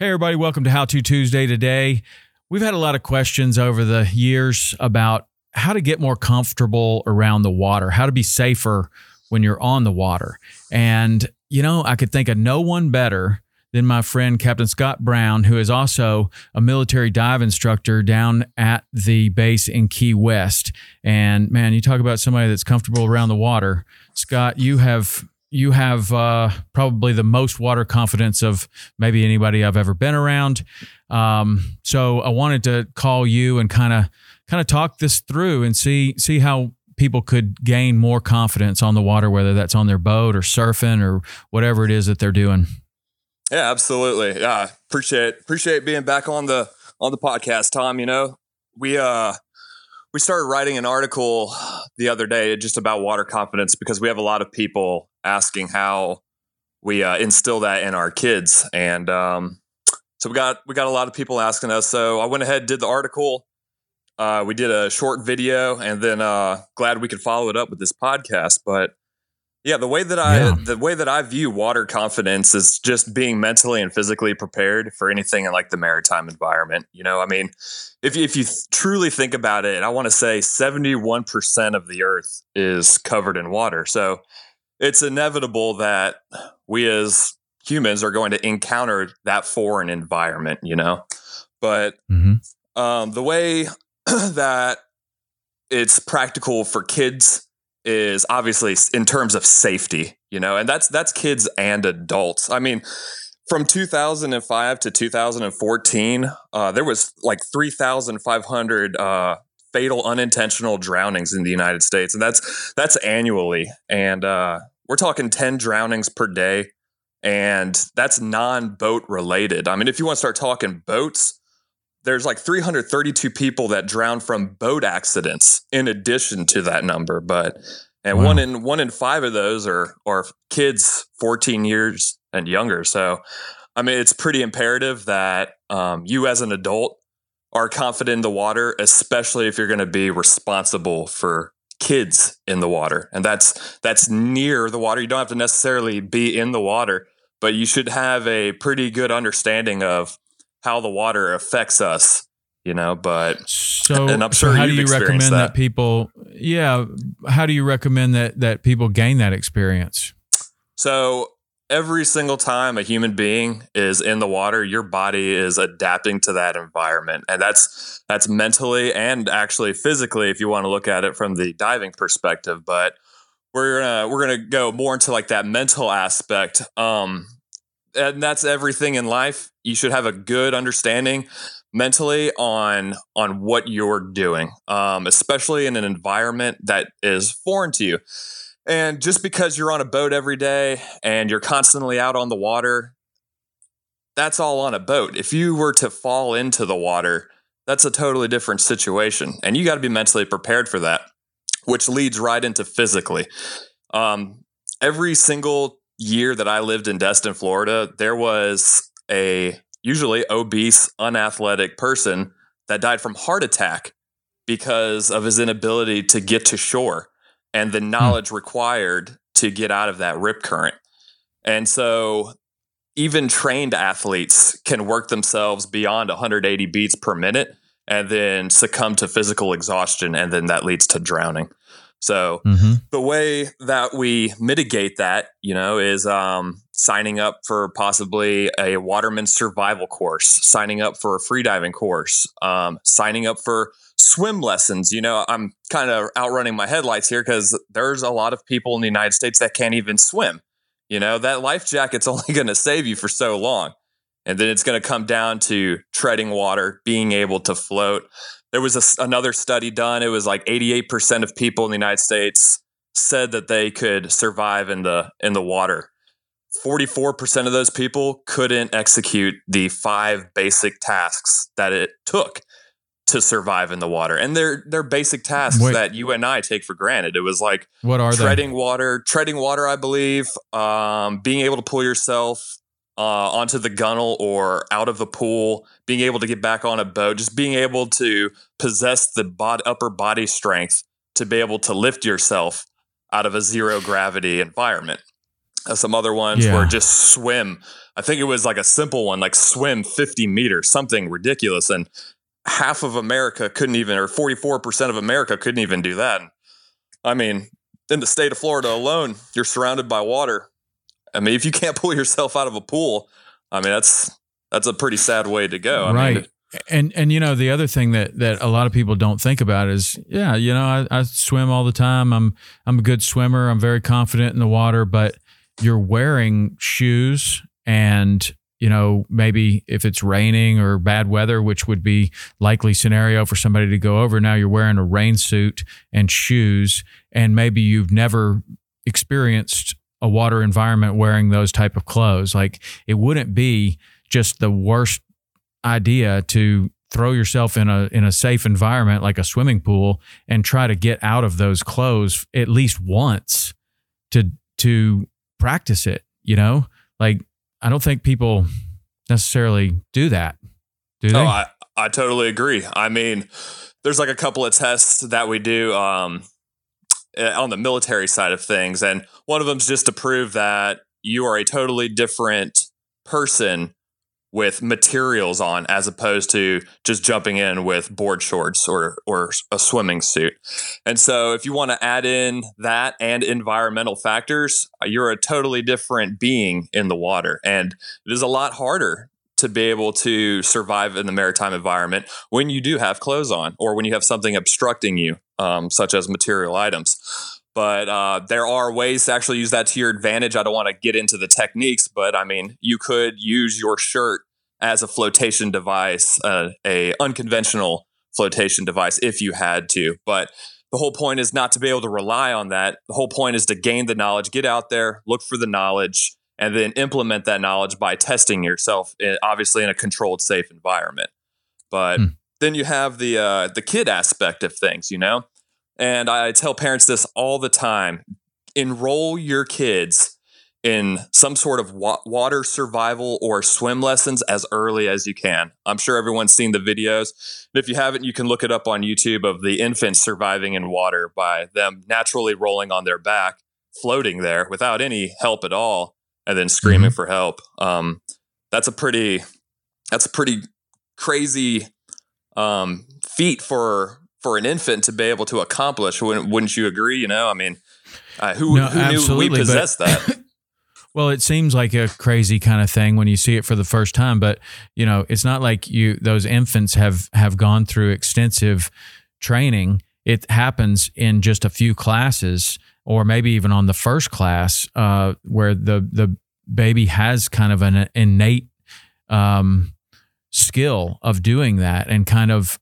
Hey, everybody, welcome to How To Tuesday today. We've had a lot of questions over the years about how to get more comfortable around the water, how to be safer when you're on the water. And, you know, I could think of no one better than my friend Captain Scott Brown, who is also a military dive instructor down at the base in Key West. And man, you talk about somebody that's comfortable around the water. Scott, you have you have uh, probably the most water confidence of maybe anybody I've ever been around. Um, so I wanted to call you and kind of kind of talk this through and see see how people could gain more confidence on the water, whether that's on their boat or surfing or whatever it is that they're doing. Yeah, absolutely. Yeah, appreciate appreciate being back on the on the podcast, Tom. You know, we uh we started writing an article the other day just about water confidence because we have a lot of people asking how we uh, instill that in our kids, and um, so we got we got a lot of people asking us. So I went ahead did the article. Uh, we did a short video, and then uh, glad we could follow it up with this podcast. But yeah, the way that I Yeah. the way that I view water confidence is just being mentally and physically prepared for anything in like the maritime environment. You know, I mean, if you, if you truly think about it, I want to say 71% of the earth is covered in water. So it's inevitable that we as humans are going to encounter that foreign environment, you know. But Mm-hmm. um, the way that it's practical for kids is obviously in terms of safety, you know, and that's that's kids and adults. I mean, from 2005 to 2014, uh, there was like 3,500 uh, fatal unintentional drownings in the United States, and that's that's annually, and uh, we're talking 10 drownings per day, and that's non-boat related. I mean, if you want to start talking boats, there's like 332 people that drown from boat accidents in addition to that number but and Wow. one in one in five of those are are kids 14 years and younger so i mean it's pretty imperative that um, you as an adult are confident in the water especially if you're going to be responsible for kids in the water and that's that's near the water you don't have to necessarily be in the water but you should have a pretty good understanding of how the water affects us, you know. But So, And I'm so sure how do you've recommend that. that. people? Yeah, how do you recommend that that people gain that experience? so every single time a human being is in the water, your body is adapting to that environment, and that's that's mentally and actually physically, if you want to look at it from the diving perspective. But we're gonna we're gonna go more into like that mental aspect. Um, and that's everything in life. You should have a good understanding mentally on on what you're doing, um, especially in an environment that is foreign to you. And just because you're on a boat every day and you're constantly out on the water, that's all on a boat. If you were to fall into the water, that's a totally different situation, and you got to be mentally prepared for that. Which leads right into physically. Um, every single year that I lived in Destin, Florida, there was a usually obese, unathletic person that died from heart attack because of his inability to get to shore and the knowledge required to get out of that rip current. And so even trained athletes can work themselves beyond 180 beats per minute and then succumb to physical exhaustion, and then that leads to drowning. So Mm-hmm. the way that we mitigate that, you know, is um, signing up for possibly a waterman survival course, signing up for a freediving course, um, signing up for swim lessons. You know, I'm kind of outrunning my headlights here because there's a lot of people in the United States that can't even swim. You know, that life jacket's only going to save you for so long. And then it's going to come down to treading water, being able to float. There was a another study done. It was like 88% of people in the United States said that they could survive in the in the water. 44% of those people couldn't execute the five basic tasks that it took to survive in the water. And they're they're basic tasks Wait. that you and I take for granted. It was like What are they? treading water, treading water, I believe, um, being able to pull yourself uh, onto the gunnel or out of the pool, being able to get back on a boat, just being able to possess the bod- upper body strength to be able to lift yourself out of a zero gravity environment. Some other ones Yeah. were just swim. I think it was like a simple one, like swim 50 meters, something ridiculous. And half of America couldn't even, or 44% of America couldn't even do that. I mean, in the state of Florida alone, you're surrounded by water. I mean, if you can't pull yourself out of a pool, I mean, that's that's a pretty sad way to go. I right. mean, and and you know the other thing that that a lot of people don't think about is yeah you know I, I swim all the time I'm I'm a good swimmer I'm very confident in the water but you're wearing shoes and you know maybe if it's raining or bad weather which would be likely scenario for somebody to go over now you're wearing a rain suit and shoes and maybe you've never experienced a water environment wearing those type of clothes. Like it wouldn't be just the worst idea to throw yourself in a in a safe environment like a swimming pool and try to get out of those clothes at least once to to practice it you know like i don't think people necessarily do that do they Oh, I, I totally agree. I mean, there's like a couple of tests that we do um, eh, on the military side of things. And one of them is just to prove that you are a totally different person with materials on as opposed to just jumping in with board shorts or or a swimming suit. And so if you want to add in that and environmental factors, uh, you're a totally different being in the water and it is a lot harder to be able to survive in the maritime environment when you do have clothes on or when you have something obstructing you, um, such as material items. But uh, there are ways to actually use that to your advantage. I don't want to get into the techniques, but I mean, you could use your shirt as a flotation device, uh, a unconventional flotation device, if you had to. But the whole point is not to be able to rely on that. The whole point is to gain the knowledge, get out there, look for the knowledge, and then implement that knowledge by testing yourself, in, obviously in a controlled, safe environment. But Hmm. then you have the uh, the kid aspect of things, you know. And I tell parents this all the time: enroll your kids in some sort of wa- water survival or swim lessons as early as you can. I'm sure everyone's seen the videos. And if you haven't, you can look it up on YouTube of the infants surviving in water by them naturally rolling on their back, floating there without any help at all, and then screaming for help. Um, that's a pretty that's a pretty crazy um, feat for for an infant to be able to accomplish. Wouldn't, wouldn't you agree? You know, I mean, uh, who, No, who knew we absolutely, but- possessed that? Well, it seems like a crazy kind of thing when you see it for the first time, but you know, it's not like you those infants have have gone through extensive training. It happens in just a few classes, or maybe even on the first class, uh, where the the baby has kind of an innate um, skill of doing that, and kind of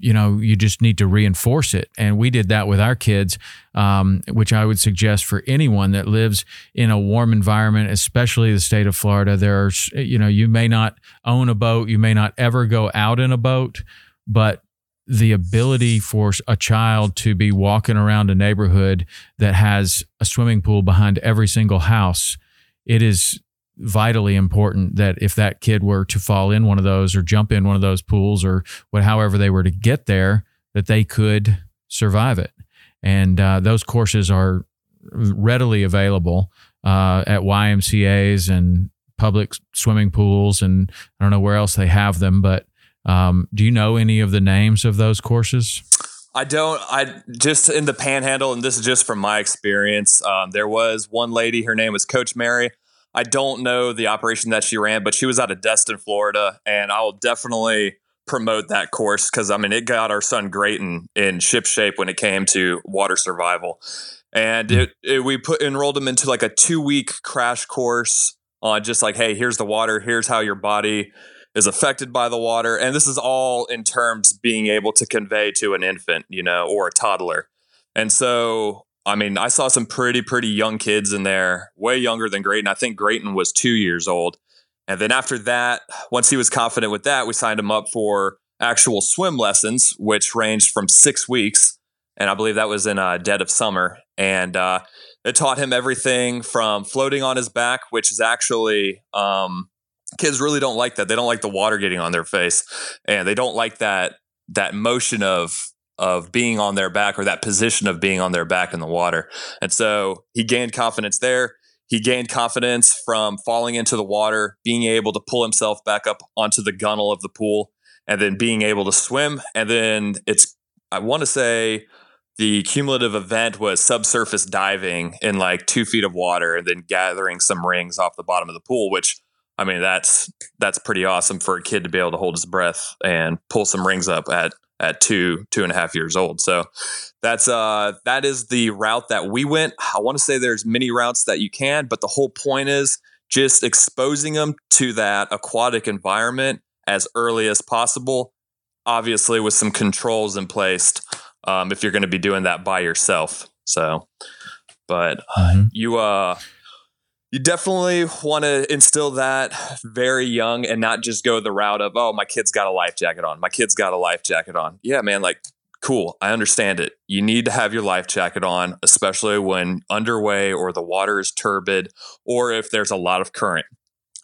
you know you just need to reinforce it. And we did that with our kids, um, which I would suggest for anyone that lives in a warm environment, especially the state of Florida. There's, you know, you may not own a boat, you may not ever go out in a boat, but the ability for a child to be walking around a neighborhood that has a swimming pool behind every single house, it is vitally important that if that kid were to fall in one of those or jump in one of those pools or what, however they were to get there, that they could survive it. And uh, those courses are readily available uh, at YMCA's and public swimming pools, and I don't know where else they have them, but Um, do you know any of the names of those courses? I don't. I just in the Panhandle, and this is just from my experience. Um, there was one lady. Her name was Coach Mary. I don't know the operation that she ran, but she was out of Destin, Florida, and I will definitely promote that course because I mean it got our son great in, in ship shape when it came to water survival, and hmm. it, it we put enrolled him into like a two week crash course on just like hey here's the water here's how your body is affected by the water. And this is all in terms being able to convey to an infant, you know, or a toddler. And so, I mean, I saw some pretty, pretty young kids in there, way younger than Grayton. I think Grayton was two years old. And then after that, once he was confident with that, we signed him up for actual swim lessons, which ranged from six weeks. And I believe that was in uh, dead of summer. And uh, it taught him everything from floating on his back, which is actually um, kids really don't like that. They don't like the water getting on their face, and they don't like that that motion of of being on their back or that position of being on their back in the water. And so he gained confidence there. He gained confidence from falling into the water, being able to pull himself back up onto the gunnel of the pool, and then being able to swim. And then it's, I want to say, the cumulative event was subsurface diving in like two feet of water and then gathering some rings off the bottom of the pool, which I mean, that's that's pretty awesome for a kid to be able to hold his breath and pull some rings up at at two two and a half years old. So that's uh that is the route that we went. I want to say there's many routes that you can, but the whole point is just exposing them to that aquatic environment as early as possible. Obviously, with some controls in place um, if you're going to be doing that by yourself. So, but mm-hmm. you uh you definitely want to instill that very young and not just go the route of, oh, my kid's got a life jacket on. My kid's got a life jacket on. Yeah, man, like, cool. I understand it. You need to have your life jacket on, especially when underway or the water is turbid or if there's a lot of current.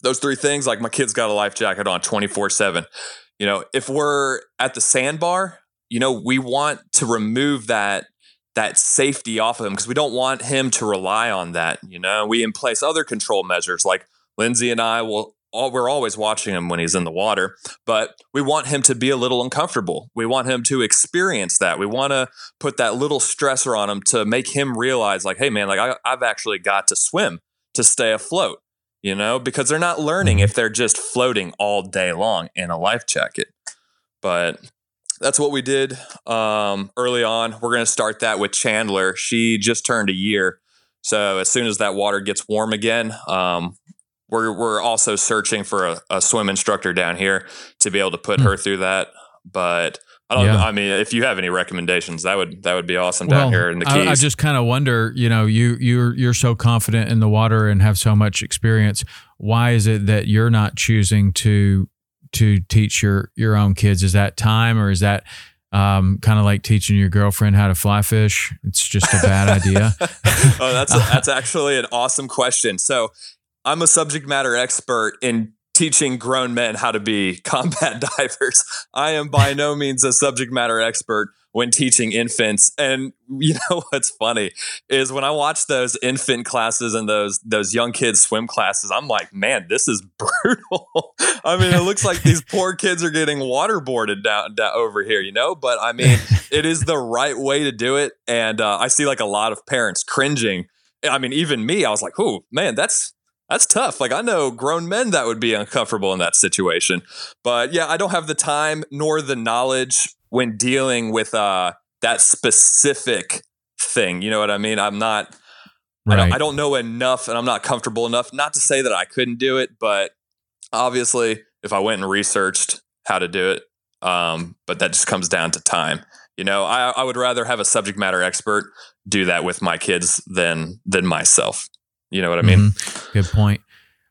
Those three things, like my kid's got a life jacket on 24 7. You know, if we're at the sandbar, you know, we want to remove that that safety off of him because we don't want him to rely on that. You know, we in place other control measures like Lindsay and I will. All, we're always watching him when he's in the water, but we want him to be a little uncomfortable. We want him to experience that. We want to put that little stressor on him to make him realize, like, hey, man, like I, I've actually got to swim to stay afloat. You know, because they're not learning if they're just floating all day long in a life jacket. But that's what we did um, early on. We're going to start that with Chandler. She just turned a year. So as soon as that water gets warm again, um, we're, we're also searching for a, a, swim instructor down here to be able to put mm. her through that. But I don't. Yeah. I mean, if you have any recommendations, that would that would be awesome well, down here in the Keys. I, I just kind of wonder. You know, you you're you're so confident in the water and have so much experience. Why is it that you're not choosing to to teach your your own kids? Is that time or is that um, kind of like teaching your girlfriend how to fly fish? It's just a bad idea. oh, that's a, that's actually an awesome question. So, I'm a subject matter expert in teaching grown men how to be combat divers. I am by no means a subject matter expert when teaching infants. And you know what's funny is when I watch those infant classes and those those young kids swim classes, I'm like, man, this is brutal. I mean, it looks like these poor kids are getting waterboarded down, down over here, you know. But I mean, it is the right way to do it, and uh, I see like a lot of parents cringing. I mean, even me, I was like, oh man, that's that's tough. Like I know grown men that would be uncomfortable in that situation. But yeah, I don't have the time nor the knowledge when dealing with uh, that specific thing. You know what I mean? I'm not. Right. I, don't, I don't know enough, and I'm not comfortable enough. Not to say that I couldn't do it, but obviously, if I went and researched how to do it, um, but that just comes down to time. You know, I, I would rather have a subject matter expert do that with my kids than than myself. You know what I mean? Mm-hmm. Good point.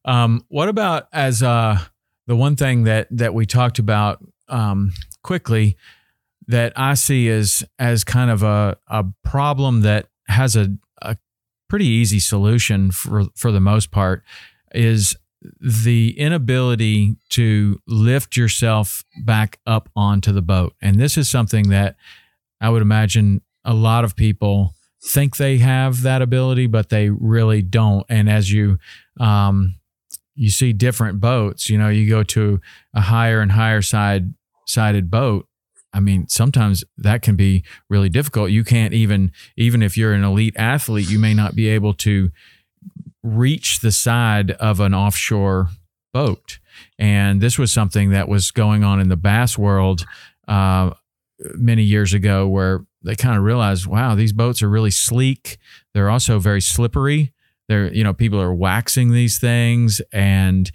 Um, what about as uh, the one thing that that we talked about um, quickly that I see as as kind of a, a problem that has a, a pretty easy solution for for the most part is the inability to lift yourself back up onto the boat. And this is something that I would imagine a lot of people think they have that ability, but they really don't. And as you um, you see different boats, you know, you go to a higher and higher side sided boat, I mean, sometimes that can be really difficult. You can't even, even if you're an elite athlete, you may not be able to reach the side of an offshore boat. And this was something that was going on in the bass world uh, many years ago, where they kind of realized, wow, these boats are really sleek. They're also very slippery. They're, you know, people are waxing these things, and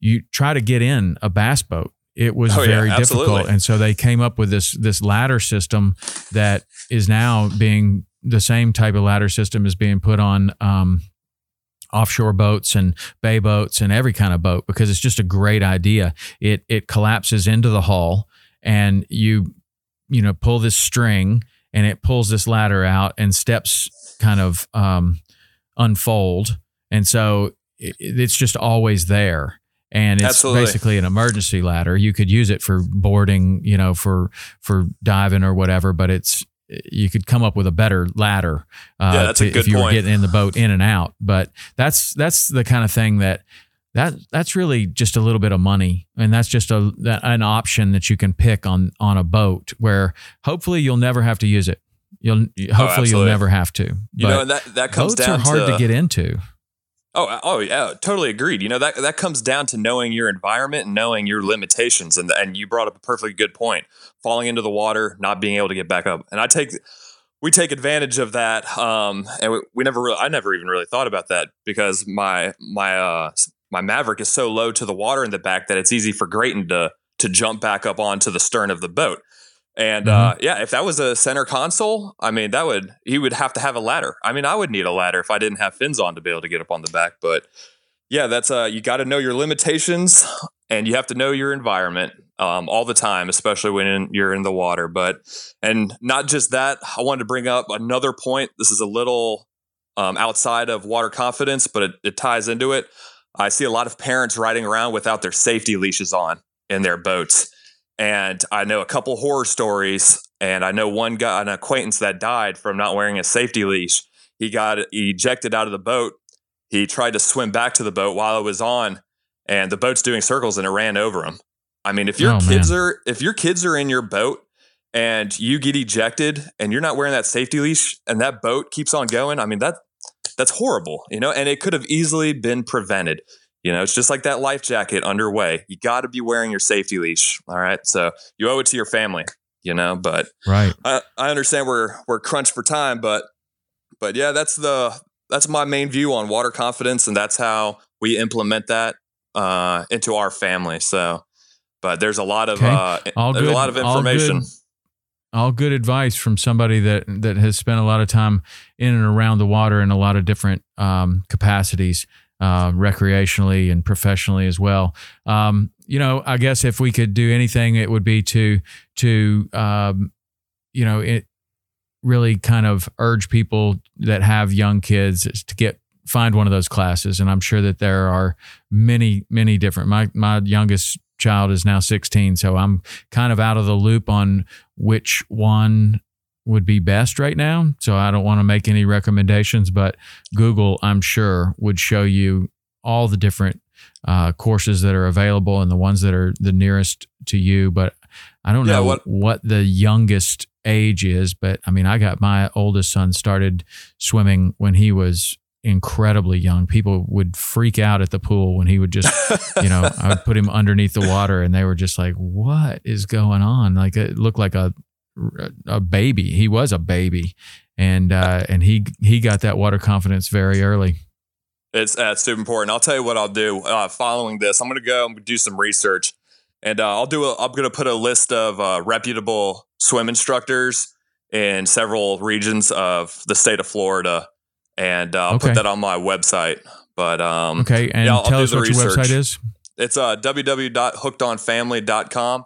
you try to get in a bass boat it was oh, very yeah, difficult and so they came up with this this ladder system that is now being the same type of ladder system is being put on um, offshore boats and bay boats and every kind of boat because it's just a great idea. It it collapses into the hull and you you know pull this string and it pulls this ladder out and steps kind of um, unfold. And so it, it's just always there and it's Absolutely. basically an emergency ladder. You could use it for boarding, you know, for for diving or whatever, but it's you could come up with a better ladder. Uh, yeah, that's to, a good if you point. were getting in the boat in and out. But that's that's the kind of thing that that that's really just a little bit of money, and that's just a an option that you can pick on on a boat where hopefully you'll never have to use it. You'll oh, hopefully oh, you'll never have to. But you know, that that comes boats down are hard to, to get into. Oh, uh, oh yeah, totally agreed. You know that that comes down to knowing your environment and knowing your limitations. And and you brought up a perfectly good point: falling into the water, not being able to get back up. And I take we take advantage of that. Um, and we, we never really, I never even really thought about that because my my uh my Maverick is so low to the water in the back that it's easy for Grayton to to jump back up onto the stern of the boat. And mm-hmm. uh, yeah, if that was a center console, I mean, that would he would have to have a ladder. I mean, I would need a ladder if I didn't have fins on to be able to get up on the back. But yeah, that's uh, you got to know your limitations and you have to know your environment um, all the time, especially when in, you're in the water. But and not just that, I wanted to bring up another point. This is a little um, outside of water confidence, but it, it ties into it. I see a lot of parents riding around without their safety leashes on in their boats. And I know a couple horror stories, and I know one guy, an acquaintance that died from not wearing a safety leash. He got ejected out of the boat. He tried to swim back to the boat while it was on, and the boat's doing circles, and it ran over him. I mean, if your oh, kids man. are if your kids are in your boat and you get ejected and you're not wearing that safety leash and that boat keeps on going, I mean that that's horrible, you know, and it could have easily been prevented. You know, it's just like that life jacket underway. You got to be wearing your safety leash. All right. So you owe it to your family, you know, but right. I, I understand we're, we're crunched for time, but, but yeah, that's the, that's my main view on water confidence. And that's how we implement that, uh, into our family. So, but there's a lot of, okay. uh, all there's good, a lot of information. All good, all good advice from somebody that, that has spent a lot of time in and around the water in a lot of different, um, capacities uh, recreationally and professionally as well. Um, you know, I guess if we could do anything, it would be to to um, you know it really kind of urge people that have young kids to get find one of those classes. And I'm sure that there are many many different. My my youngest child is now 16, so I'm kind of out of the loop on which one would be best right now. So I don't want to make any recommendations, but Google, I'm sure, would show you all the different uh, courses that are available and the ones that are the nearest to you. But I don't yeah, know what, what the youngest age is, but I mean, I got my oldest son started swimming when he was incredibly young. People would freak out at the pool when he would just, you know, I would put him underneath the water and they were just like, what is going on? Like it looked like a a baby. He was a baby, and uh, and he he got that water confidence very early. It's uh, super important. I'll tell you what I'll do. Uh, following this, I'm going to go and do some research, and uh, I'll do. A, I'm going to put a list of uh, reputable swim instructors in several regions of the state of Florida, and uh, I'll okay. put that on my website. But um, okay, and yeah, I'll, tell I'll us what research. your website is. It's uh, www.hookedonfamily.com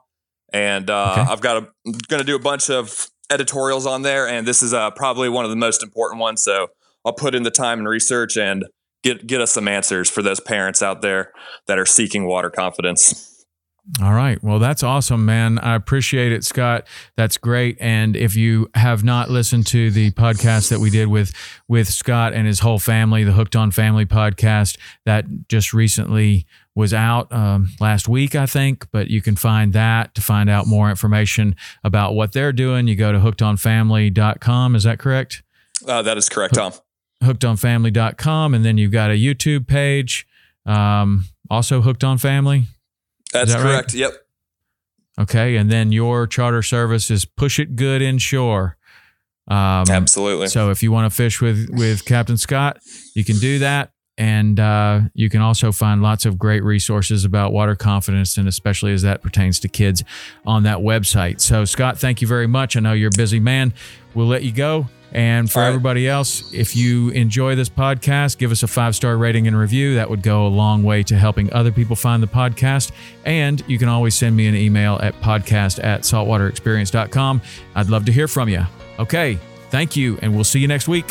and uh, okay. I've got a going to do a bunch of editorials on there, and this is uh, probably one of the most important ones. So I'll put in the time and research and get get us some answers for those parents out there that are seeking water confidence. All right. Well, that's awesome, man. I appreciate it, Scott. That's great. And if you have not listened to the podcast that we did with with Scott and his whole family, the Hooked on Family podcast, that just recently was out um, last week, I think, but you can find that to find out more information about what they're doing. You go to hookedonfamily.com. Is that correct? Uh, that is correct, Tom. Hookedonfamily.com. And then you've got a YouTube page, um, also Hooked on Family. That's that correct. right? Yep. Okay. And then your charter service is Push It Good Inshore. Um, Absolutely. So if you want to fish with with Captain Scott, you can do that, and uh, you can also find lots of great resources about water confidence, and especially as that pertains to kids, on that website. So Scott, thank you very much. I know you're a busy man. We'll let you go. And for right. everybody else, if you enjoy this podcast, give us a five star rating and review. That would go a long way to helping other people find the podcast. And you can always send me an email at podcast at saltwaterexperience.com. I'd love to hear from you. Okay, thank you, and we'll see you next week.